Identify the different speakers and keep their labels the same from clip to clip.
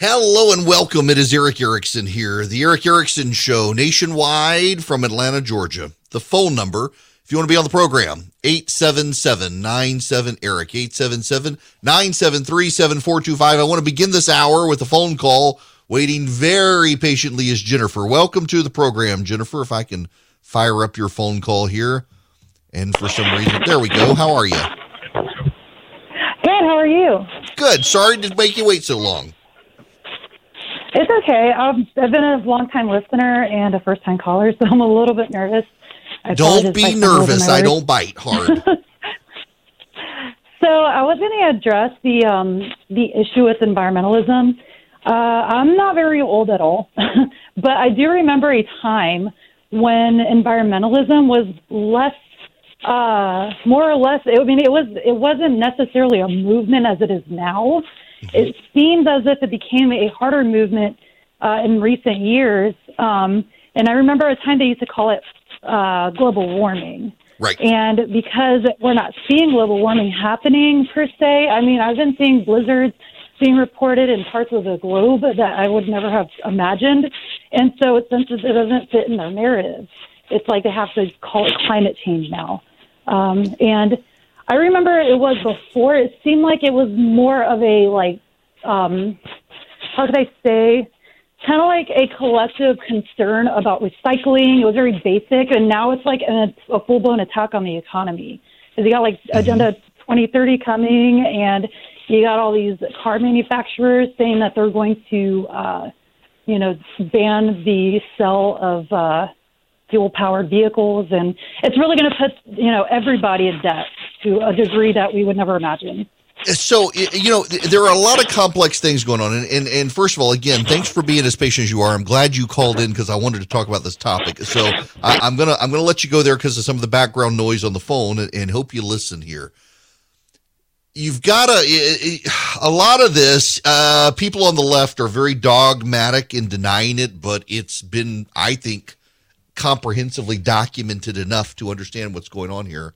Speaker 1: Hello and welcome. It is Erick Erickson here, the Erick Erickson Show, nationwide from Atlanta, Georgia. The phone number, if you want to be on the program, 877-97-ERIC, 877-973-7425. I want to begin this hour with a phone call. Waiting very patiently is Jennifer. Welcome to the program, Jennifer. If I can fire up your phone call here. And for some reason, there we go. How are you?
Speaker 2: Good. How are you?
Speaker 1: Good. Sorry to make you wait so long.
Speaker 2: It's okay. Um, I've been a long time listener and a first time caller, so I'm a little bit nervous. I
Speaker 1: don't be nervous. I don't bite hard. so
Speaker 2: I was going to address the um, the issue with environmentalism. Uh, I'm not very old at all, but I do remember a time when environmentalism was less, uh, more or less. I mean, it was it wasn't necessarily a movement as it is now. It seems as if it became a harder movement uh, in recent years. Um, and I remember a time they used to call it uh, global warming.
Speaker 1: Right.
Speaker 2: And because we're not seeing global warming happening per se, I mean, I've been seeing blizzards being reported in parts of the globe that I would never have imagined. And so it, since it doesn't fit in their narrative, it's like they have to call it climate change now. Um, and I remember it was before. It seemed like it was more of a like, um, how could I say, kind of like a collective concern about recycling. It was very basic, and now it's like a, a full blown attack on the economy. Because you got like mm-hmm. Agenda 2030 coming, and you got all these car manufacturers saying that they're going to, uh, you know, ban the sale of uh, fuel powered vehicles, and it's really going to put you know everybody in debt to a degree that we would never imagine.
Speaker 1: So you know there are a lot of complex things going on, and, and and first of all, again, thanks for being as patient as you are. I'm glad you called in because I wanted to talk about this topic. So I, am gonna I'm gonna let you go there because of some of the background noise on the phone, and, and hope you listen here. You've got a a lot of this. Uh, people on the left are very dogmatic in denying it, but it's been, I think, comprehensively documented enough to understand what's going on here.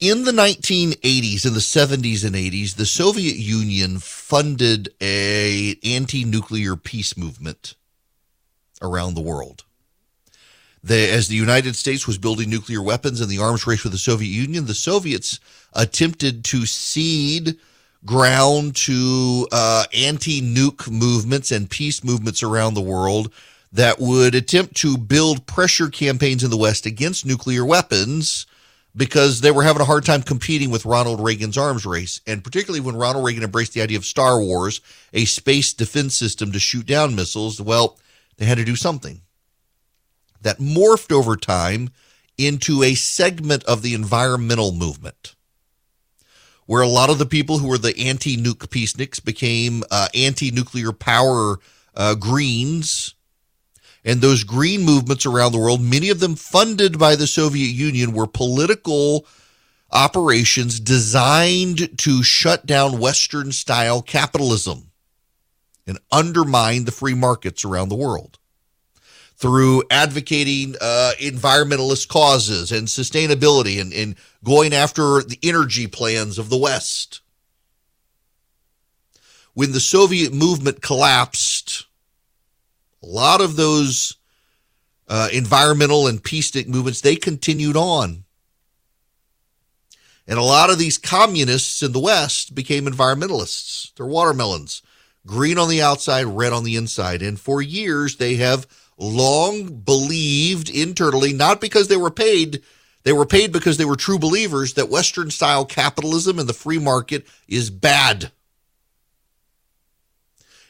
Speaker 1: In the 1980s in the 70s and 80s the soviet union funded a anti-nuclear peace movement around the world. The, as the united states was building nuclear weapons in the arms race with the soviet union the soviets attempted to cede ground to uh, anti-nuke movements and peace movements around the world that would attempt to build pressure campaigns in the west against nuclear weapons because they were having a hard time competing with Ronald Reagan's arms race. And particularly when Ronald Reagan embraced the idea of Star Wars, a space defense system to shoot down missiles, well, they had to do something. That morphed over time into a segment of the environmental movement, where a lot of the people who were the anti nuke peaceniks became uh, anti nuclear power uh, greens and those green movements around the world, many of them funded by the Soviet Union, were political operations designed to shut down Western style capitalism and undermine the free markets around the world through advocating uh, environmentalist causes and sustainability and, and going after the energy plans of the West. When the Soviet movement collapsed, lot of those uh, environmental and peacenik movements, they continued on. And a lot of these communists in the West became environmentalists. They're watermelons, green on the outside, red on the inside. And for years, they have long believed internally, not because they were paid, they were paid because they were true believers that Western style capitalism and the free market is bad.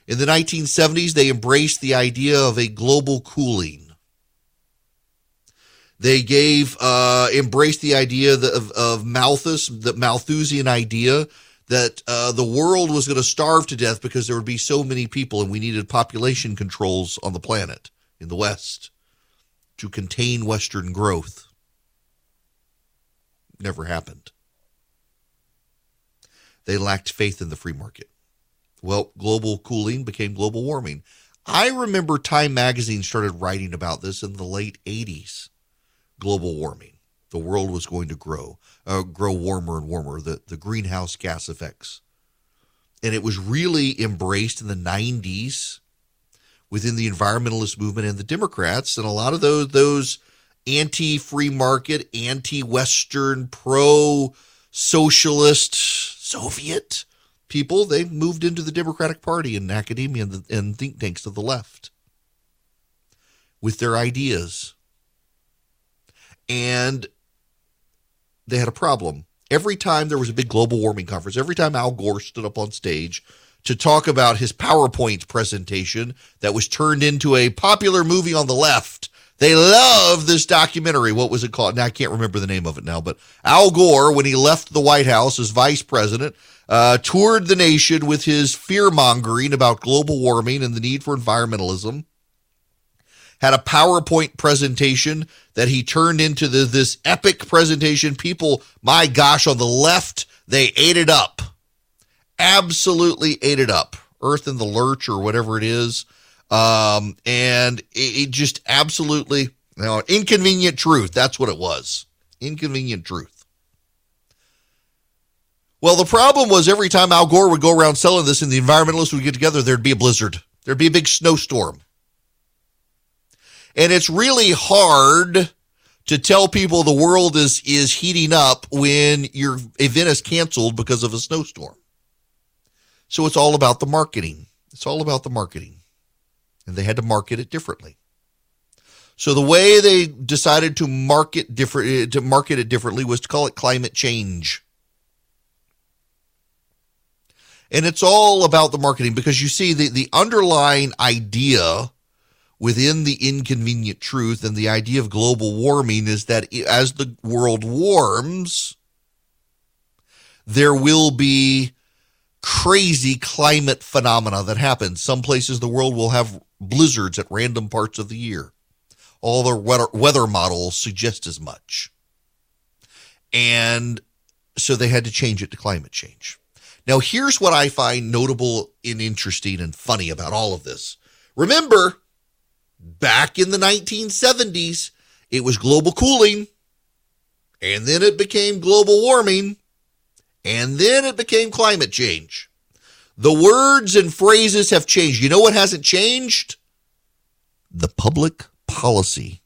Speaker 1: In the 1970s, they embraced the idea of a global cooling. They gave, uh, embraced the idea of, of Malthus, the Malthusian idea that uh, the world was going to starve to death because there would be so many people and we needed population controls on the planet in the West to contain Western growth. Never happened. They lacked faith in the free market. Well, global cooling became global warming. I remember Time magazine started writing about this in the late 80s. Global warming. The world was going to grow, uh, grow warmer and warmer, the, the greenhouse gas effects. and it was really embraced in the 90s within the environmentalist movement and the Democrats. And a lot of those, those anti free market, anti Western, pro socialist, Soviet people, they moved into the Democratic Party and academia and, the, and think tanks of the left with their ideas. And they had a problem. Every time there was a big global warming conference, every time Al Gore stood up on stage to talk about his PowerPoint presentation that was turned into a popular movie on the left. They love this documentary. What was it called? Now I can't remember the name of it now, but Al Gore, when he left the White House as vice president, uh, toured the nation with his fear mongering about global warming and the need for environmentalism. Had a PowerPoint presentation that he turned into the, this epic presentation. People, my gosh, on the left, they ate it up absolutely ate it up. Earth in the Lurch or whatever it is. Um, and it, it just absolutely, you know, inconvenient truth. That's what it was. Inconvenient truth. Well, the problem was every time Al Gore would go around selling this and the environmentalists would get together, there'd be a blizzard. There'd be a big snowstorm. And it's really hard to tell people the world is, is heating up when your event is canceled because of a snowstorm. So it's all about the marketing. It's all about the marketing. And they had to market it differently. So the way they decided to market different eh, to market it differently was to call it climate change. And it's all about the marketing because you see the, the underlying idea within the inconvenient truth and the idea of global warming is that as the world warms, there will be crazy climate phenomena that happen. Some places the world will have blizzards at random parts of the year. All the weather, weather models suggest as much. And so they had to change it to climate change. Now, here's what I find notable and interesting and funny about all of this. Remember, back in the 1970s, it was global cooling, and then it became global warming, and then it became climate change. The words and phrases have changed. You know what hasn't changed? The public policy.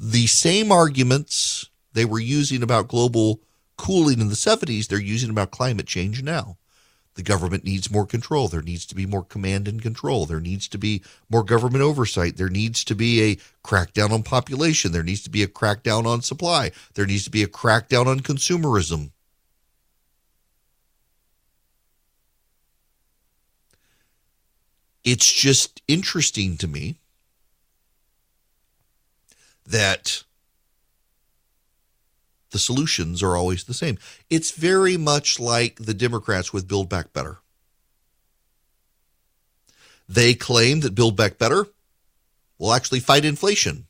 Speaker 1: The same arguments they were using about global cooling in the 70s, they're using about climate change now. The government needs more control. There needs to be more command and control. There needs to be more government oversight. There needs to be a crackdown on population. There needs to be a crackdown on supply. There needs to be a crackdown on consumerism. It's just interesting to me that the solutions are always the same. It's very much like the Democrats with Build Back Better. They claim that Build Back Better will actually fight inflation.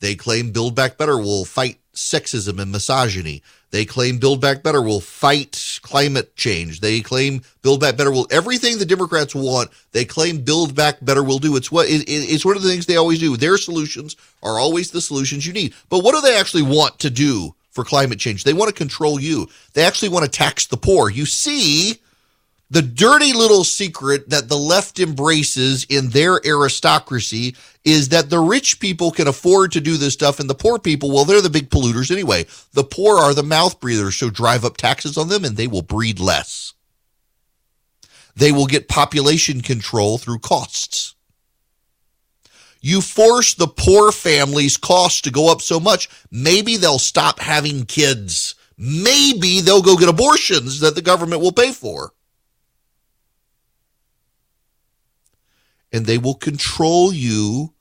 Speaker 1: They claim Build Back Better will fight sexism and misogyny. They claim Build Back Better will fight climate change. They claim Build Back Better will everything the Democrats want. They claim Build Back Better will do. It's what it, it's one of the things they always do. Their solutions are always the solutions you need. But what do they actually want to do for climate change. They want to control you. They actually want to tax the poor. You see, the dirty little secret that the left embraces in their aristocracy is that the rich people can afford to do this stuff and the poor people, well, they're the big polluters anyway. The poor are the mouth breathers, so drive up taxes on them and they will breed less. They will get population control through costs. You force the poor families' costs to go up so much, maybe they'll stop having kids. Maybe they'll go get abortions that the government will pay for. And they will control you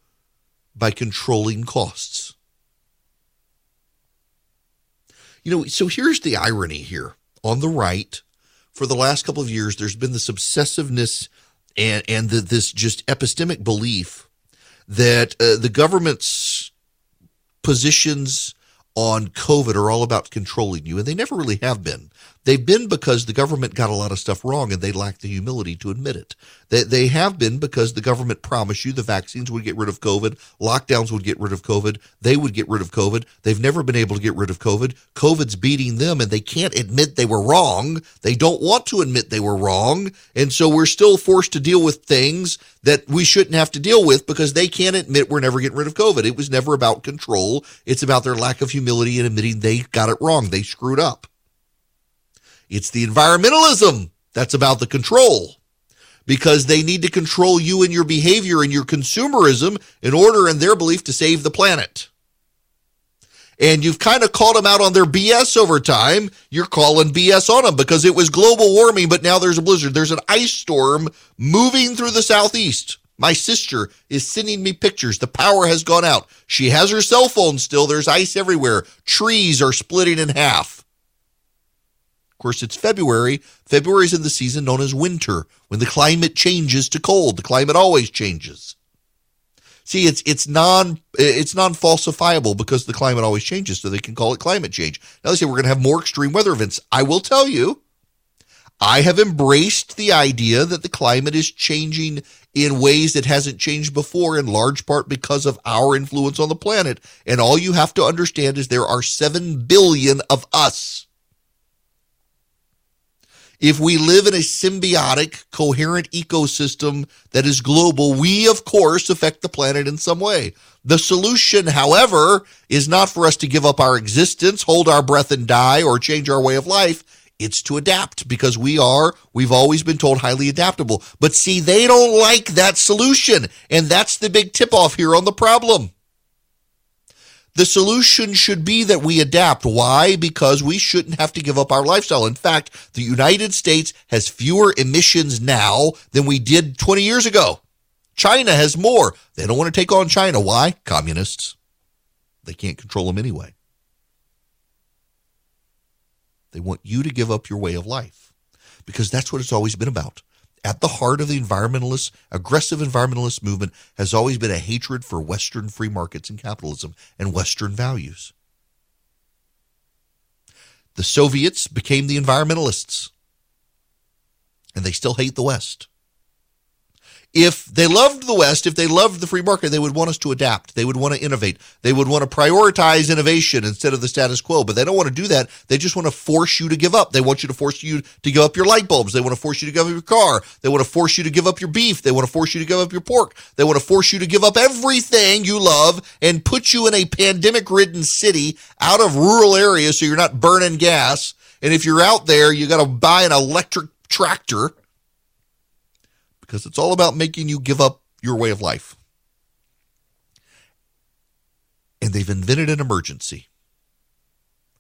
Speaker 1: by controlling costs. You know, so here's the irony here. On the right, for the last couple of years, there's been this obsessiveness and, and the, this just epistemic belief that uh, the government's positions on COVID are all about controlling you, and they never really have been. They've been because the government got a lot of stuff wrong and they lack the humility to admit it. They, they have been because the government promised you the vaccines would get rid of COVID, lockdowns would get rid of COVID, they would get rid of COVID. They've never been able to get rid of COVID. COVID's beating them and they can't admit they were wrong. They don't want to admit they were wrong. And so we're still forced to deal with things that we shouldn't have to deal with because they can't admit we're never getting rid of COVID. It was never about control. It's about their lack of humility and admitting they got it wrong. They screwed up. It's the environmentalism that's about the control because they need to control you and your behavior and your consumerism in order, in their belief, to save the planet. And you've kind of called them out on their BS over time. You're calling BS on them because it was global warming, but now there's a blizzard. There's an ice storm moving through the southeast. My sister is sending me pictures. The power has gone out. She has her cell phone still. There's ice everywhere. Trees are splitting in half. Of course, it's February. February is in the season known as winter, when the climate changes to cold. The climate always changes. See, it's it's non it's non falsifiable because the climate always changes, so they can call it climate change. Now they say we're going to have more extreme weather events. I will tell you, I have embraced the idea that the climate is changing in ways that hasn't changed before, in large part because of our influence on the planet. And all you have to understand is there are seven billion of us. If we live in a symbiotic, coherent ecosystem that is global, we, of course, affect the planet in some way. The solution, however, is not for us to give up our existence, hold our breath and die, or change our way of life. It's to adapt because we are, we've always been told, highly adaptable. But see, they don't like that solution. And that's the big tip off here on the problem. The solution should be that we adapt. Why? Because we shouldn't have to give up our lifestyle. In fact, the United States has fewer emissions now than we did 20 years ago. China has more. They don't want to take on China. Why? Communists. They can't control them anyway. They want you to give up your way of life because that's what it's always been about at the heart of the environmentalist, aggressive environmentalist movement has always been a hatred for Western free markets and capitalism and Western values. The Soviets became the environmentalists, and they still hate the West if they loved the West, if they loved the free market, they would want us to adapt. They would want to innovate. They would want to prioritize innovation instead of the status quo. But they don't want to do that. They just want to force you to give up. They want you to force you to give up your light bulbs. They want to force you to give up your car. They want to force you to give up your beef. They want to force you to give up your pork. They want to force you to give up everything you love and put you in a pandemic ridden city out of rural areas so you're not burning gas. And if you're out there, you got to buy an electric tractor because it's all about making you give up your way of life. And they've invented an emergency.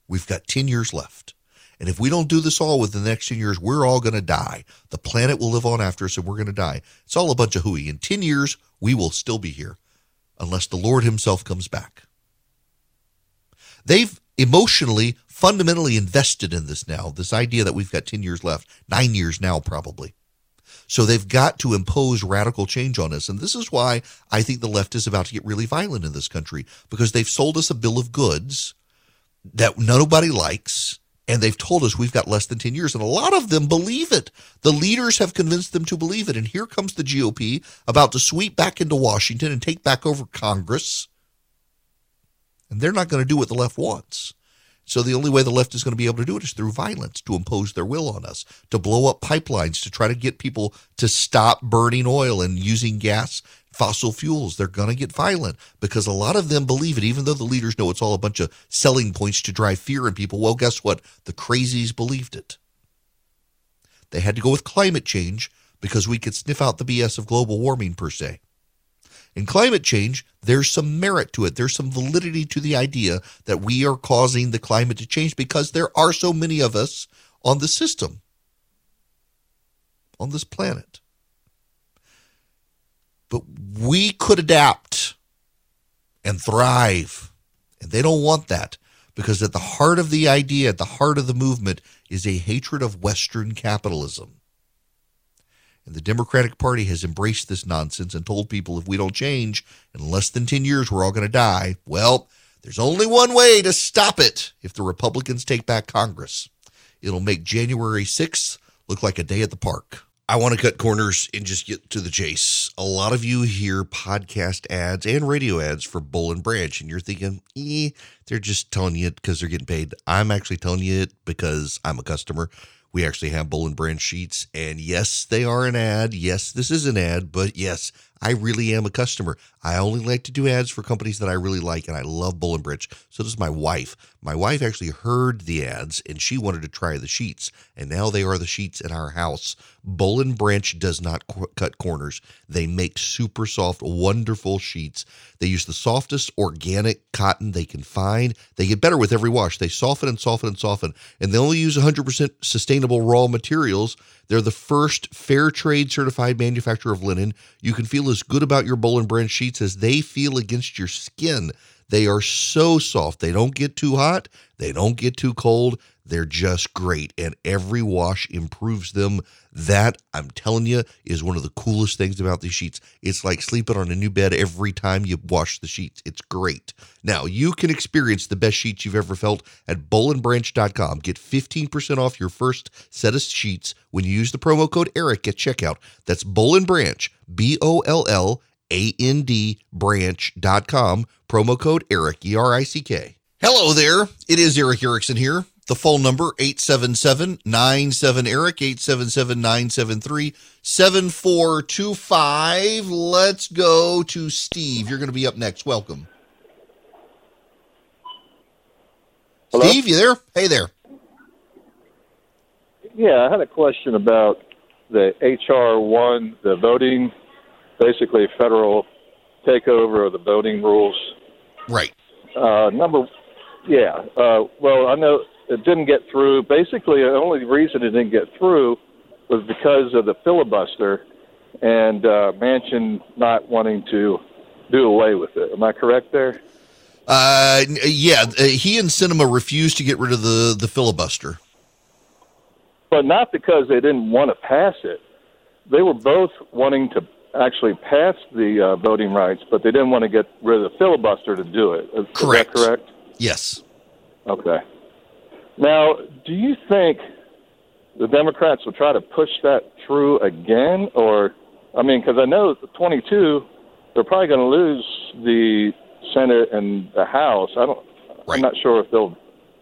Speaker 1: We've got 10 years left. And if we don't do this all within the next 10 years, we're all going to die. The planet will live on after us and we're going to die. It's all a bunch of hooey. In 10 years, we will still be here unless the Lord Himself comes back. They've emotionally, fundamentally invested in this now, this idea that we've got 10 years left, nine years now, probably. So they've got to impose radical change on us. And this is why I think the left is about to get really violent in this country because they've sold us a bill of goods that nobody likes. And they've told us we've got less than 10 years. And a lot of them believe it. The leaders have convinced them to believe it. And here comes the GOP about to sweep back into Washington and take back over Congress. And they're not going to do what the left wants. So the only way the left is going to be able to do it is through violence, to impose their will on us, to blow up pipelines, to try to get people to stop burning oil and using gas, fossil fuels. They're going to get violent because a lot of them believe it, even though the leaders know it's all a bunch of selling points to drive fear in people. Well, guess what? The crazies believed it. They had to go with climate change because we could sniff out the BS of global warming per se. In climate change, there's some merit to it. There's some validity to the idea that we are causing the climate to change because there are so many of us on the system, on this planet. But we could adapt and thrive. And they don't want that because at the heart of the idea, at the heart of the movement, is a hatred of Western capitalism. And the Democratic Party has embraced this nonsense and told people if we don't change, in less than 10 years, we're all going to die. Well, there's only one way to stop it if the Republicans take back Congress. It'll make January 6th look like a day at the park. I want to cut corners and just get to the chase. A lot of you hear podcast ads and radio ads for Boll and Branch, and you're thinking, eh, they're just telling you it because they're getting paid. I'm actually telling you it because I'm a customer. We actually have Boll and Branch sheets, and yes, they are an ad. Yes, this is an ad, but yes, I really am a customer. I only like to do ads for companies that I really like, and I love Boll and Branch. So does my wife. My wife actually heard the ads, and she wanted to try the sheets, and now they are the sheets in our house. Boll and Branch does not cut corners. They make super soft, wonderful sheets. They use the softest organic cotton they can find. They get better with every wash. They soften and soften and soften, and they only use 100% sustainable raw materials. They're the first fair trade certified manufacturer of linen. You can feel as good about your Boll brand sheets as they feel against your skin. They are so soft. They don't get too hot. They don't get too cold. They're just great. And every wash improves them. That, I'm telling you, is one of the coolest things about these sheets. It's like sleeping on a new bed every time you wash the sheets. It's great. Now, you can experience the best sheets you've ever felt at bollandbranch.com. Get 15% off your first set of sheets when you use the promo code ERICK at checkout. That's Branch, B O L L A N D branch.com. Promo code ERICK, E R I C K. Hello there. It is Erick Erickson here. The phone number 877-97 Eric 877-973-7425. Let's go to Steve. You're going to be up next. Welcome.
Speaker 3: Hello?
Speaker 1: Steve, you there? Hey there.
Speaker 3: Yeah, I had a question about the HR one, the voting, basically federal takeover of the voting rules.
Speaker 1: Right.
Speaker 3: Uh, number, yeah. Uh, well, I know it didn't get through. Basically, the only reason it didn't get through was because of the filibuster and uh, Manchin not wanting to do away with it. Am I correct there?
Speaker 1: Uh, yeah, uh, he and Sinema refused to get rid of the, the filibuster.
Speaker 3: But not because they didn't want to pass it. They were both wanting to actually pass the uh, voting rights, but they didn't want to get rid of the filibuster to do it. Is,
Speaker 1: Correct.
Speaker 3: Is that correct?
Speaker 1: Yes.
Speaker 3: Okay. Now, do you think the Democrats will try to push that through again, or I mean, because I know 22, they're probably going to lose the Senate and the House. I don't.
Speaker 1: Right.
Speaker 3: I'm not sure if they'll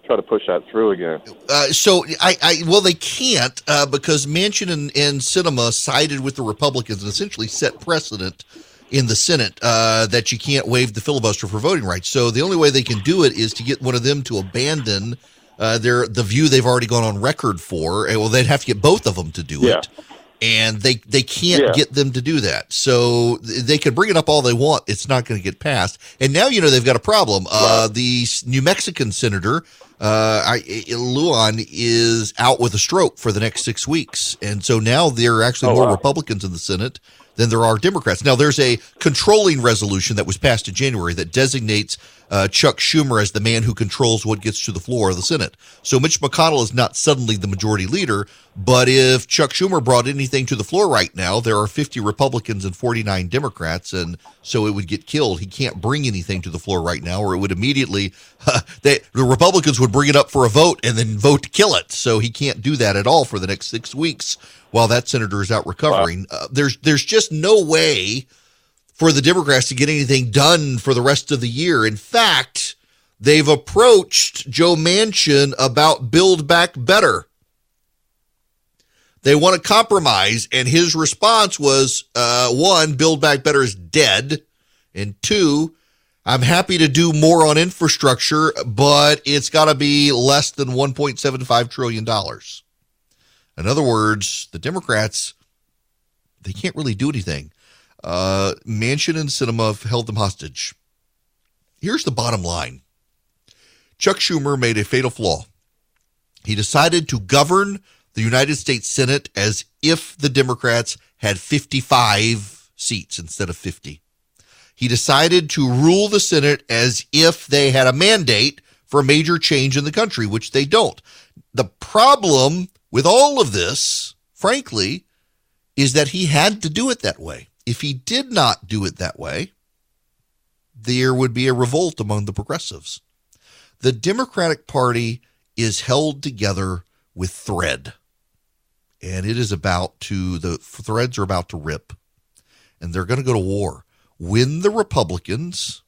Speaker 3: try to push that through again.
Speaker 1: Uh, so I, I well they can't uh, because Manchin and, and Sinema sided with the Republicans and essentially set precedent in the Senate uh, that you can't waive the filibuster for voting rights. So the only way they can do it is to get one of them to abandon uh, their the view they've already gone on record for. Well, they'd have to get both of them to do
Speaker 3: Yeah.
Speaker 1: it. And they they can't
Speaker 3: Yeah.
Speaker 1: get them to do that. So they can bring it up all they want. It's not going to get passed. And now you know they've got a problem. Uh, the New Mexican senator uh, I, I- Luján is out with a stroke for the next six weeks, and so now there are actually
Speaker 3: Oh,
Speaker 1: more
Speaker 3: wow.
Speaker 1: Republicans in the Senate than there are Democrats. Now there's a controlling resolution that was passed in January that designates uh, Chuck Schumer as the man who controls what gets to the floor of the Senate. So Mitch McConnell is not suddenly the majority leader, but if Chuck Schumer brought anything to the floor right now, there are 50 Republicans and 49 Democrats, and so it would get killed. He can't bring anything to the floor right now, or it would immediately they, the Republicans would bring it up for a vote and then vote to kill it. So he can't do that at all for the next six weeks while that senator is out recovering. Uh, there's there's just no way for the Democrats to get anything done for the rest of the year. In fact, they've approached Joe Manchin about Build Back Better. They want to compromise, and his response was uh, one, Build Back Better is dead, and two, I'm happy to do more on infrastructure, but it's got to be less than $1.75 trillion. In other words, the Democrats, they can't really do anything. Uh, Manchin and Sinema have held them hostage. Here's the bottom line Chuck Schumer made a fatal flaw. He decided to govern the United States Senate as if the Democrats had 55 seats instead of 50. He decided to rule the Senate as if they had a mandate for a major change in the country, which they don't. The problem with all of this, frankly, is that he had to do it that way. If he did not do it that way, there would be a revolt among the progressives. The Democratic Party is held together with thread. And it is about to, the threads are about to rip, and they're going to go to war when the Republicans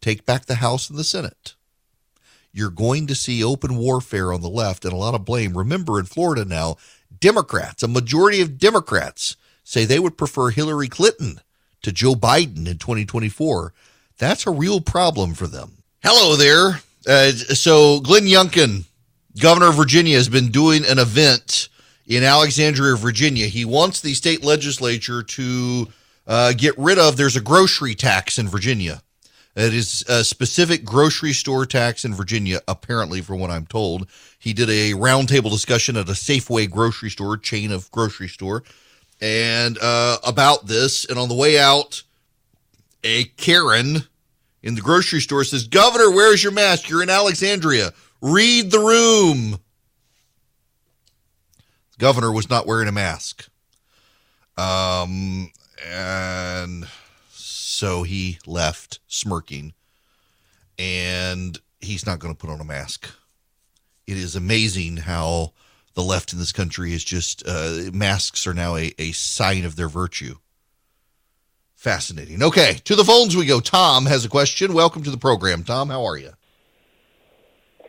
Speaker 1: take back the House and the Senate. You're going to see open warfare on the left and a lot of blame. Remember, in Florida now, Democrats, a majority of Democrats, say they would prefer Hillary Clinton to Joe Biden in 2024. That's a real problem for them. Hello there. Uh, so, Glenn Youngkin, governor of Virginia, has been doing an event in Alexandria, Virginia. He wants the state legislature to uh, get rid of, there's a grocery tax in Virginia. It is a specific grocery store tax in Virginia, apparently, from what I'm told. He did a roundtable discussion at a Safeway grocery store, chain of grocery store, and uh, about this. And on the way out, a Karen in the grocery store says, Governor, where's your mask? You're in Alexandria. Read the room. The governor was not wearing a mask. Um, and so he left smirking. And he's not going to put on a mask. It is amazing how the left in this country is just, uh, masks are now a, a sign of their virtue. Fascinating. Okay, to the phones we go. Tom has a question. Welcome to the program. Tom, how are you?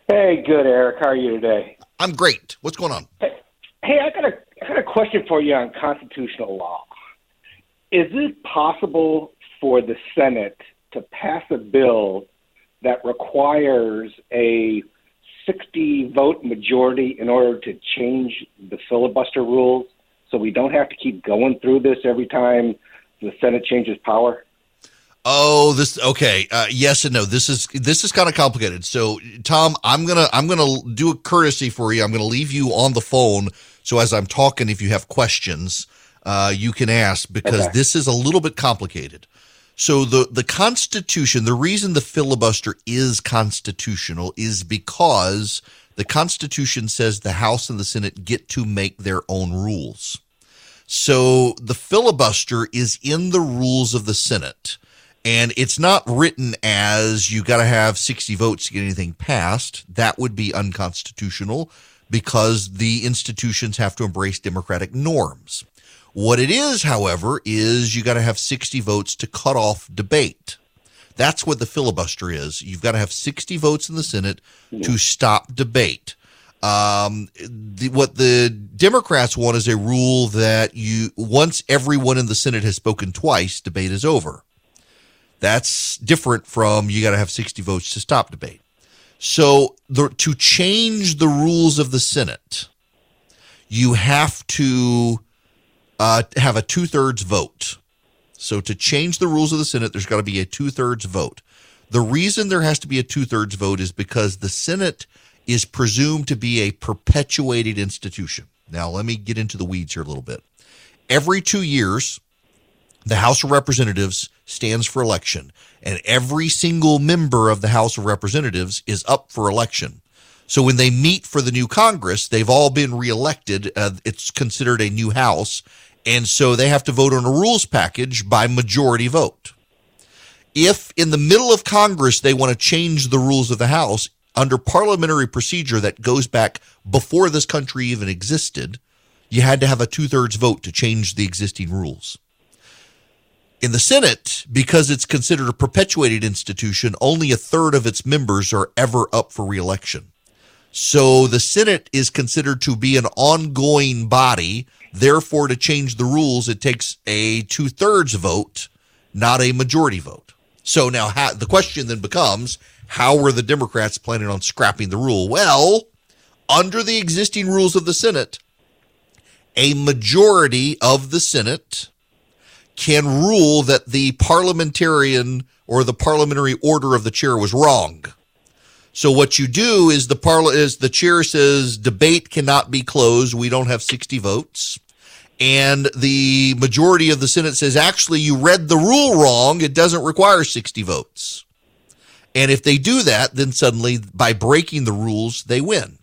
Speaker 4: Hey, good, Erick. How are you today?
Speaker 1: I'm great. What's going on?
Speaker 4: Hey, hey I got a I got a question for you on constitutional law. Is it possible for the Senate to pass a bill that requires a 60 vote majority in order to change the filibuster rules so we don't have to keep going through this every time the Senate changes power?
Speaker 1: Oh, this okay. Uh, yes and no. This is this is kind of complicated. So, Tom, I'm gonna I'm gonna do a courtesy for you. I'm gonna leave you on the phone. So as I'm talking, if you have questions, uh, you can ask because okay. this is a little bit complicated. So the the Constitution, the reason the filibuster is constitutional is because the Constitution says the House and the Senate get to make their own rules. So the filibuster is in the rules of the Senate. And it's not written as you got to have 60 votes to get anything passed. That would be unconstitutional because the institutions have to embrace democratic norms. What it is, however, is you got to have 60 votes to cut off debate. That's what the filibuster is. You've got to have 60 votes in the Senate to stop debate. Um, the, what the Democrats want is a rule that you once everyone in the Senate has spoken twice, debate is over. That's different from you got to have 60 votes to stop debate. So the, to change the rules of the Senate, you have to uh, have a two thirds vote. So to change the rules of the Senate, there's got to be a two thirds vote. The reason there has to be a two thirds vote is because the Senate is presumed to be a perpetuated institution. Now, let me get into the weeds here a little bit. Every two years, the House of Representatives stands for election, and every single member of the House of Representatives is up for election. So when they meet for the new Congress, they've all been reelected. Uh, it's considered a new House, and so they have to vote on a rules package by majority vote. If in the middle of Congress they want to change the rules of the House, under parliamentary procedure that goes back before this country even existed, you had to have a two thirds vote to change the existing rules. In the Senate, because it's considered a perpetuated institution, only a third of its members are ever up for reelection. So the Senate is considered to be an ongoing body. Therefore, to change the rules, it takes a two thirds vote, not a majority vote. So now the question then becomes how were the Democrats planning on scrapping the rule? Well, under the existing rules of the Senate, a majority of the Senate can rule that the parliamentarian or the parliamentary order of the chair was wrong. So what you do is the parla- is the chair says debate cannot be closed. We don't have 60 votes. And the majority of the Senate says actually you read the rule wrong. It doesn't require 60 votes. And if they do that, then suddenly by breaking the rules, they win.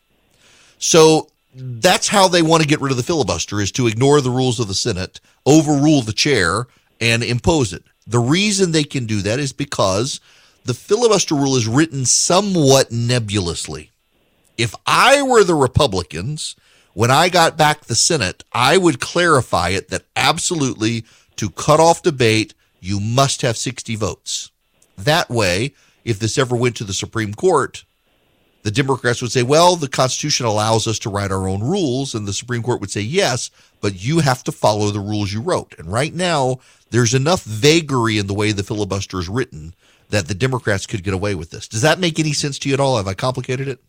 Speaker 1: So that's how they want to get rid of the filibuster is to ignore the rules of the Senate, overrule the chair, and impose it. The reason they can do that is because the filibuster rule is written somewhat nebulously. If I were the Republicans, when I got back the Senate, I would clarify it that absolutely to cut off debate, you must have 60 votes. That way, if this ever went to the Supreme Court, the Democrats would say, well, the Constitution allows us to write our own rules. And the Supreme Court would say, yes, but you have to follow the rules you wrote. And right now, there's enough vagary in the way the filibuster is written that the Democrats could get away with this. Does that make any sense to you at all? Have I complicated it?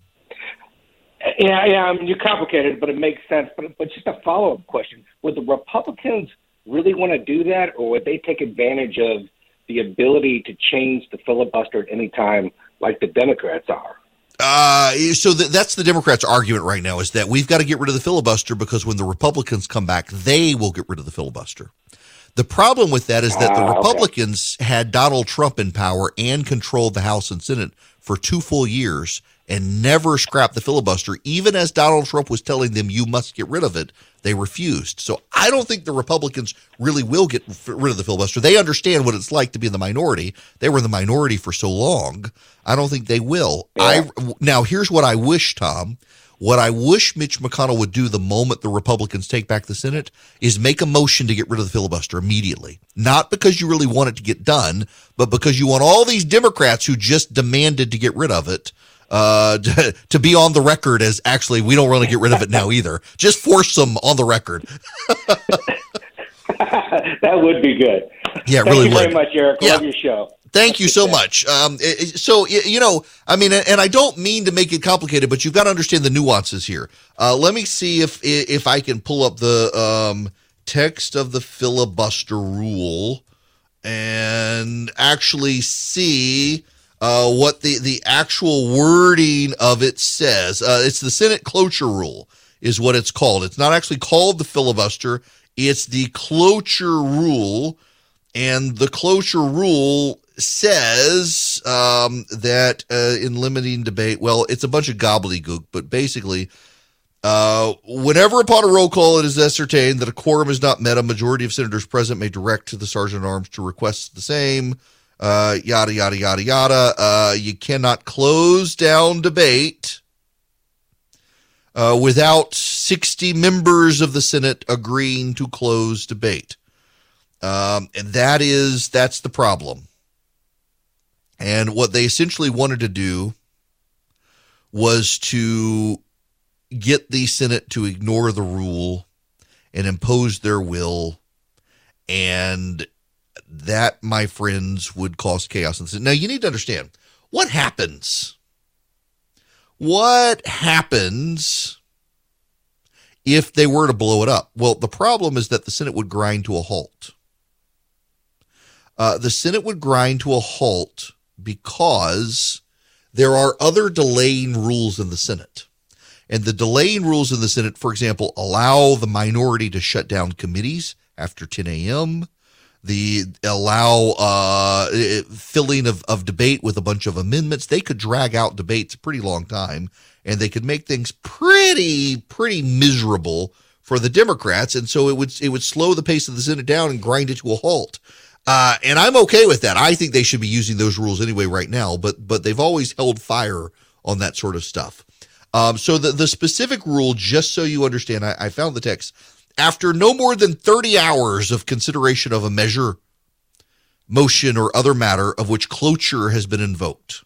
Speaker 4: Yeah, yeah. I mean, you're complicated, but it makes sense. But but just a follow up question: Would the Republicans really want to do that, or would they take advantage of the ability to change the filibuster at any time, like the Democrats are?
Speaker 1: Uh, so th- that's the Democrats' argument right now is that we've got to get rid of the filibuster because when the Republicans come back, they will get rid of the filibuster. The problem with that is that the
Speaker 4: Ah, okay.
Speaker 1: Republicans had Donald Trump in power and controlled the House and Senate for two full years and never scrapped the filibuster. Even as Donald Trump was telling them, you must get rid of it, they refused. So I don't think the Republicans really will get rid of the filibuster. They understand what it's like to be in the minority. They were in the minority for so long. I don't think they will. I now here's what I wish, Tom. What I wish Mitch McConnell would do the moment the Republicans take back the Senate is make a motion to get rid of the filibuster immediately. Not because you really want it to get done, but because you want all these Democrats who just demanded to get rid of it uh, to, to be on the record as actually we don't want to get rid of it now either. Just force them on the record.
Speaker 4: that would be good.
Speaker 1: Yeah,
Speaker 4: Thank
Speaker 1: really
Speaker 4: you very much, Erick.
Speaker 1: Yeah.
Speaker 4: Love your show.
Speaker 1: Thank you so much. Um, so you know, I mean, and I don't mean to make it complicated, but you've got to understand the nuances here. Uh, let me see if if I can pull up the um, text of the filibuster rule and actually see uh, what the the actual wording of it says. Uh, it's the Senate cloture rule, is what it's called. It's not actually called the filibuster. It's the cloture rule and the cloture rule says um, that uh, in limiting debate, well, it's a bunch of gobbledygook, but basically, uh, whenever upon a roll call it is ascertained that a quorum is not met, a majority of senators present may direct to the sergeant at arms to request the same. Uh, yada yada yada yada. Uh, you cannot close down debate uh, without sixty members of the Senate agreeing to close debate. Um, and that is that's the problem. And what they essentially wanted to do was to get the Senate to ignore the rule and impose their will. And that, my friends, would cause chaos. Now, you need to understand what happens. What happens if they were to blow it up? Well, the problem is that the Senate would grind to a halt. Uh, the Senate would grind to a halt because there are other delaying rules in the Senate. And the delaying rules in the Senate, for example, allow the minority to shut down committees after 10 a.m. The allow uh, filling of, of debate with a bunch of amendments. They could drag out debates a pretty long time, and they could make things pretty pretty miserable for the Democrats. And so it would it would slow the pace of the Senate down and grind it to a halt. Uh, and I'm okay with that. I think they should be using those rules anyway right now, but but they've always held fire on that sort of stuff. Um, so the, the specific rule, just so you understand, I, I found the text. After no more than 30 hours of consideration of a measure, motion, or other matter of which cloture has been invoked,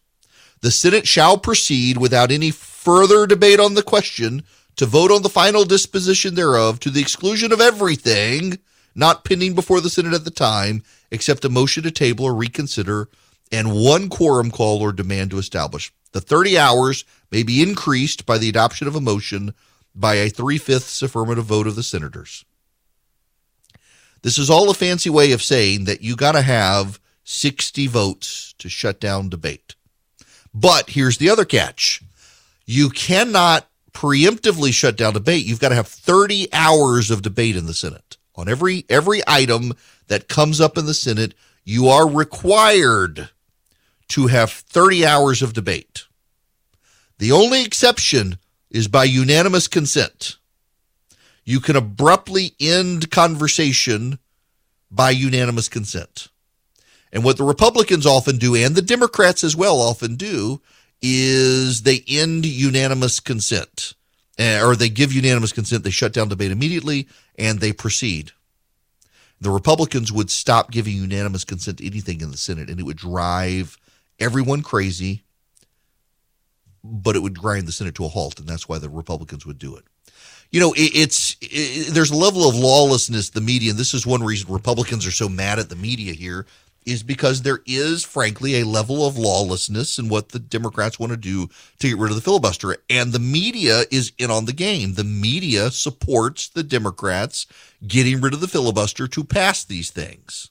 Speaker 1: the Senate shall proceed without any further debate on the question to vote on the final disposition thereof to the exclusion of everything not pending before the Senate at the time, except a motion to table or reconsider and one quorum call or demand to establish. The 30 hours may be increased by the adoption of a motion by a three fifths affirmative vote of the senators. This is all a fancy way of saying that you got to have 60 votes to shut down debate. But here's the other catch you cannot preemptively shut down debate. You've got to have 30 hours of debate in the Senate. On every every item that comes up in the Senate, you are required to have 30 hours of debate. The only exception is by unanimous consent. You can abruptly end conversation by unanimous consent. And what the Republicans often do, and the Democrats as well often do, is they end unanimous consent. uh, or they give unanimous consent, they shut down debate immediately, and they proceed. The Republicans would stop giving unanimous consent to anything in the Senate, and it would drive everyone crazy, but it would grind the Senate to a halt, and that's why the Republicans would do it. You know, it, it's it, there's a level of lawlessness the media, and this is one reason Republicans are so mad at the media here is because there is, frankly, a level of lawlessness in what the Democrats want to do to get rid of the filibuster. And the media is in on the game. The media supports the Democrats getting rid of the filibuster to pass these things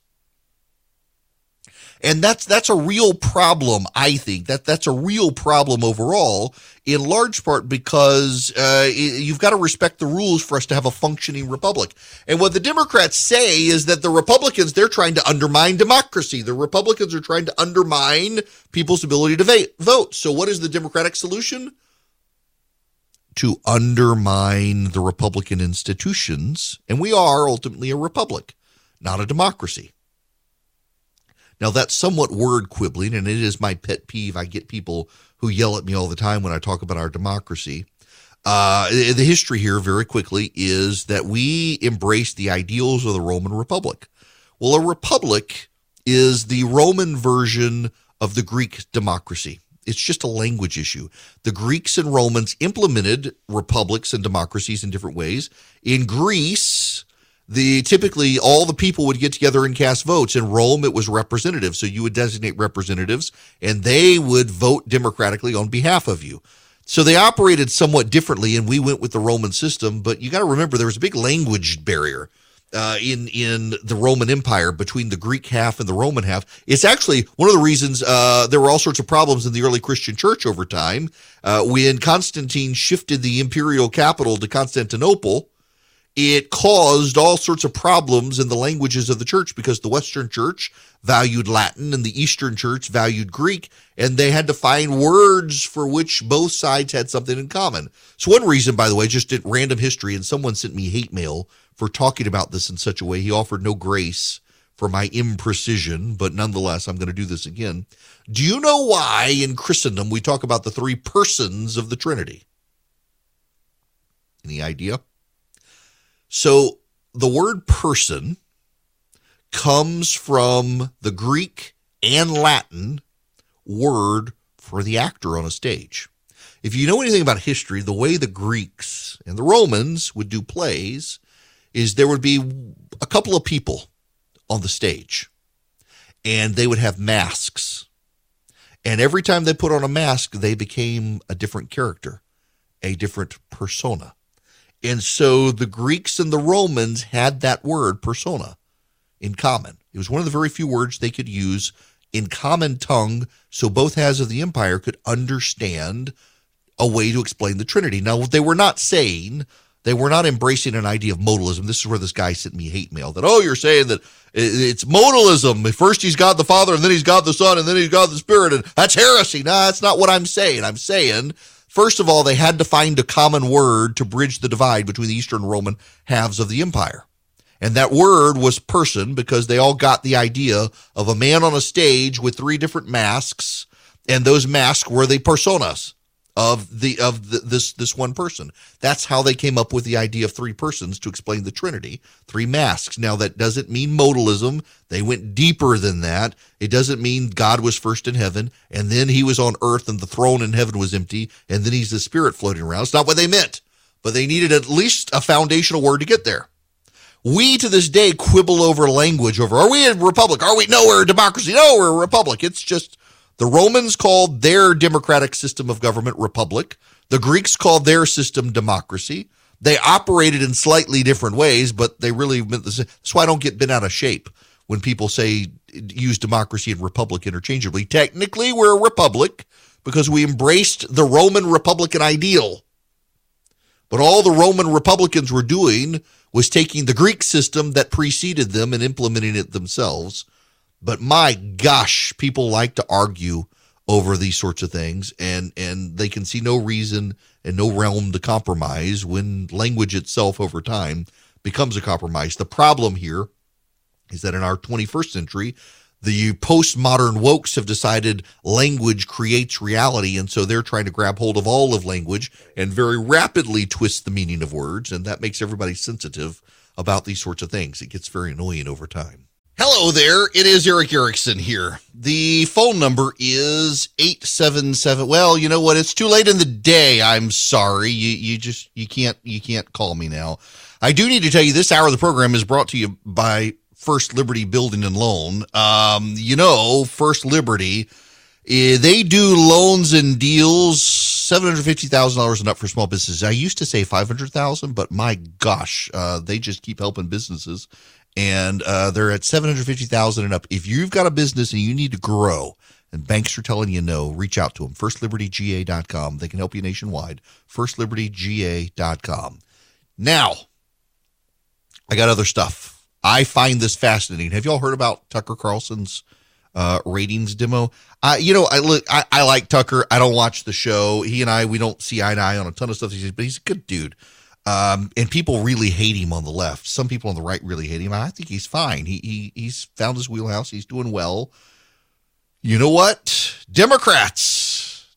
Speaker 1: and that's that's a real problem. I think that that's a real problem overall, in large part because uh, you've got to respect the rules for us to have a functioning republic. And what the Democrats say is that the Republicans they're trying to undermine democracy. The Republicans are trying to undermine people's ability to vote. So, what is the Democratic solution? To undermine the Republican institutions, and we are ultimately a republic, not a democracy. Now, that's somewhat word quibbling, and it is my pet peeve. I get people who yell at me all the time when I talk about our democracy. Uh, the history here, very quickly, is that we embrace the ideals of the Roman Republic. Well, a republic is the Roman version of the Greek democracy. It's just a language issue. The Greeks and Romans implemented republics and democracies in different ways. In Greece, the typically all the people would get together and cast votes. In Rome, it was representative, so you would designate representatives, and they would vote democratically on behalf of you. So they operated somewhat differently, and we went with the Roman system. But you got to remember there was a big language barrier. Uh, in in the Roman Empire between the Greek half and the Roman half. It's actually one of the reasons uh, there were all sorts of problems in the early Christian church over time. Uh, when Constantine shifted the imperial capital to Constantinople, it caused all sorts of problems in the languages of the church because the Western church valued Latin and the Eastern church valued Greek, and they had to find words for which both sides had something in common. So, one reason, by the way, just at random history, and someone sent me hate mail for talking about this in such a way, he offered no grace for my imprecision, but nonetheless, I'm going to do this again. Do you know why in Christendom we talk about the three persons of the Trinity? Any idea? So the word person comes from the Greek and Latin word for the actor on a stage. If you know anything about history, the way the Greeks and the Romans would do plays is there would be a couple of people on the stage and they would have masks. And every time they put on a mask, they became a different character, a different persona. And so the Greeks and the Romans had that word persona in common. It was one of the very few words they could use in common tongue so both halves of the empire could understand a way to explain the Trinity. Now, they were not saying, they were not embracing an idea of modalism. This is where this guy sent me hate mail that, oh, you're saying that it's modalism. First he's God the Father, and then he's God the Son, and then he's God the Spirit, and that's heresy. No, that's not what I'm saying. I'm saying First of all, they had to find a common word to bridge the divide between the Eastern Roman halves of the empire. And that word was person because they all got the idea of a man on a stage with three different masks, and those masks were the personas of the of the, this this one person. That's how they came up with the idea of three persons to explain the Trinity, three masks. Now that doesn't mean modalism. They went deeper than that. It doesn't mean God was first in heaven and then he was on earth and the throne in heaven was empty and then he's the spirit floating around. It's not what they meant. But they needed at least a foundational word to get there. We to this day quibble over language over are we a republic? Are we no we're a democracy? No, we're a republic. It's just the Romans called their democratic system of government republic. The Greeks called their system democracy. They operated in slightly different ways, but they really meant the same. That's why I don't get bent out of shape when people say use democracy and republic interchangeably. Technically, we're a republic because we embraced the Roman Republican ideal. But all the Roman Republicans were doing was taking the Greek system that preceded them and implementing it themselves. But my gosh, people like to argue over these sorts of things and and they can see no reason and no realm to compromise when language itself over time becomes a compromise. The problem here is that in our 21st century, The postmodern wokes have decided language creates reality, and so they're trying to grab hold of all of language and very rapidly twist the meaning of words, and that makes everybody sensitive about these sorts of things. It gets very annoying over time. Hello there, it is Erick Erickson here. The phone number is 877. Well, you know what? It's too late in the day. I'm sorry. You you just you can't you can't call me now. I do need to tell you this hour of the program is brought to you by First Liberty Building and Loan. Um, you know, First Liberty, eh, they do loans and deals $750,000 and up for small businesses. I used to say 500,000, but my gosh, uh, they just keep helping businesses and uh, they're at 750,000 and up. If you've got a business and you need to grow, and banks are telling you no, reach out to them. FirstLibertyGA.com. They can help you nationwide. FirstLibertyGA.com. Now, I got other stuff. I find this fascinating. Have y'all heard about Tucker Carlson's uh, ratings demo? I, you know, I look, I, I like Tucker. I don't watch the show. He and I, we don't see eye to eye on a ton of stuff. But he's a good dude. Um, and people really hate him on the left. Some people on the right really hate him. I think he's fine. He, he he's found his wheelhouse. He's doing well. You know what? Democrats,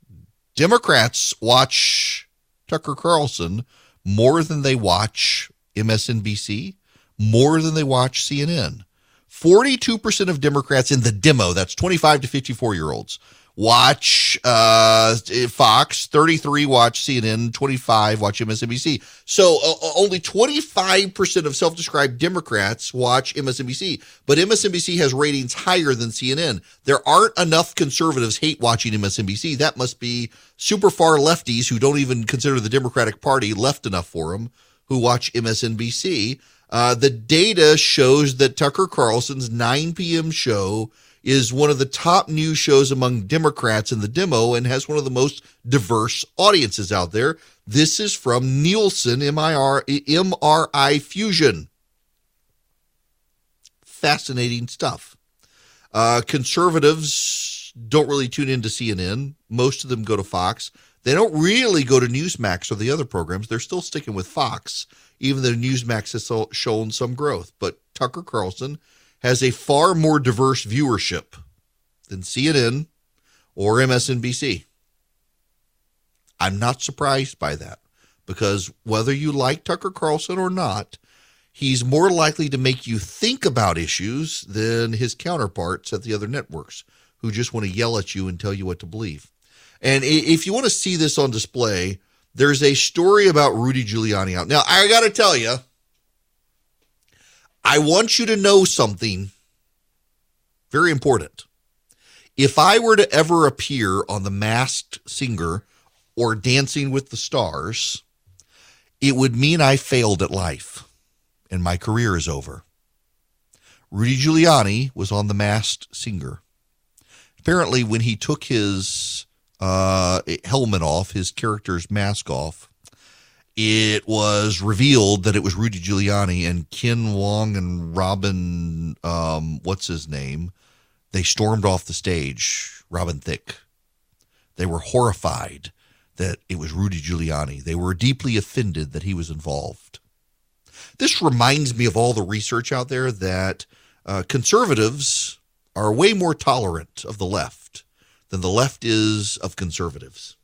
Speaker 1: Democrats watch Tucker Carlson more than they watch MSNBC, more than they watch CNN. 42% of Democrats in the demo, that's 25 to 54 year olds, watch uh, Fox, 33 watch CNN, 25 watch MSNBC. So uh, only 25% of self described Democrats watch MSNBC, but MSNBC has ratings higher than CNN. There aren't enough conservatives hate watching MSNBC. That must be super far lefties who don't even consider the Democratic Party left enough for them who watch MSNBC. Uh, the data shows that Tucker Carlson's 9 p.m. show is one of the top news shows among Democrats in the demo and has one of the most diverse audiences out there. This is from Nielsen MIR, MRI Fusion. Fascinating stuff. Uh, conservatives don't really tune in to CNN. Most of them go to Fox. They don't really go to Newsmax or the other programs. They're still sticking with Fox, even though Newsmax has shown some growth. But Tucker Carlson has a far more diverse viewership than CNN or MSNBC. I'm not surprised by that because whether you like Tucker Carlson or not, he's more likely to make you think about issues than his counterparts at the other networks who just want to yell at you and tell you what to believe. And if you want to see this on display, there's a story about Rudy Giuliani out. Now, I got to tell you, I want you to know something very important. If I were to ever appear on The Masked Singer or Dancing with the Stars, it would mean I failed at life and my career is over. Rudy Giuliani was on The Masked Singer. Apparently, when he took his uh, helmet off, his character's mask off, it was revealed that it was Rudy Giuliani and Ken Jeong and Robin, um, what's his name? They stormed off the stage, Robin Thicke. They were horrified that it was Rudy Giuliani. They were deeply offended that he was involved. This reminds me of all the research out there that uh, conservatives are way more tolerant of the left than the left is of conservatives.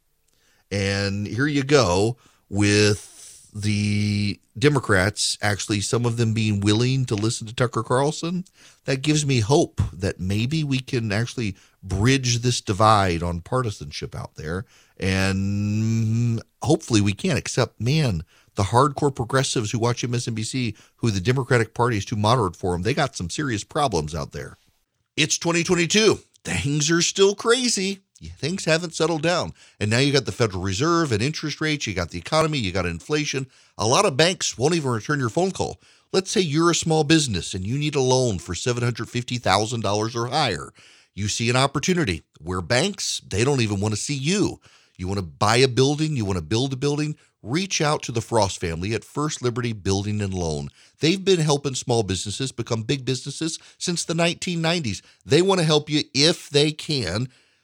Speaker 1: And here you go with the Democrats, actually, some of them being willing to listen to Tucker Carlson, that gives me hope that maybe we can actually bridge this divide on partisanship out there. And hopefully we can, except, man, the hardcore progressives who watch MSNBC, who the Democratic Party is too moderate for them, they got some serious problems out there. It's 2022. Things are still crazy things haven't settled down. And now you got the Federal Reserve and interest rates, you got the economy, you got inflation. A lot of banks won't even return your phone call. Let's say you're a small business and you need a loan for $750,000 or higher. You see an opportunity where banks, they don't even want to see you. You want to buy a building, you want to build a building, reach out to the Frost family at First Liberty Building and Loan. They've been helping small businesses become big businesses since the 1990s. They want to help you if they can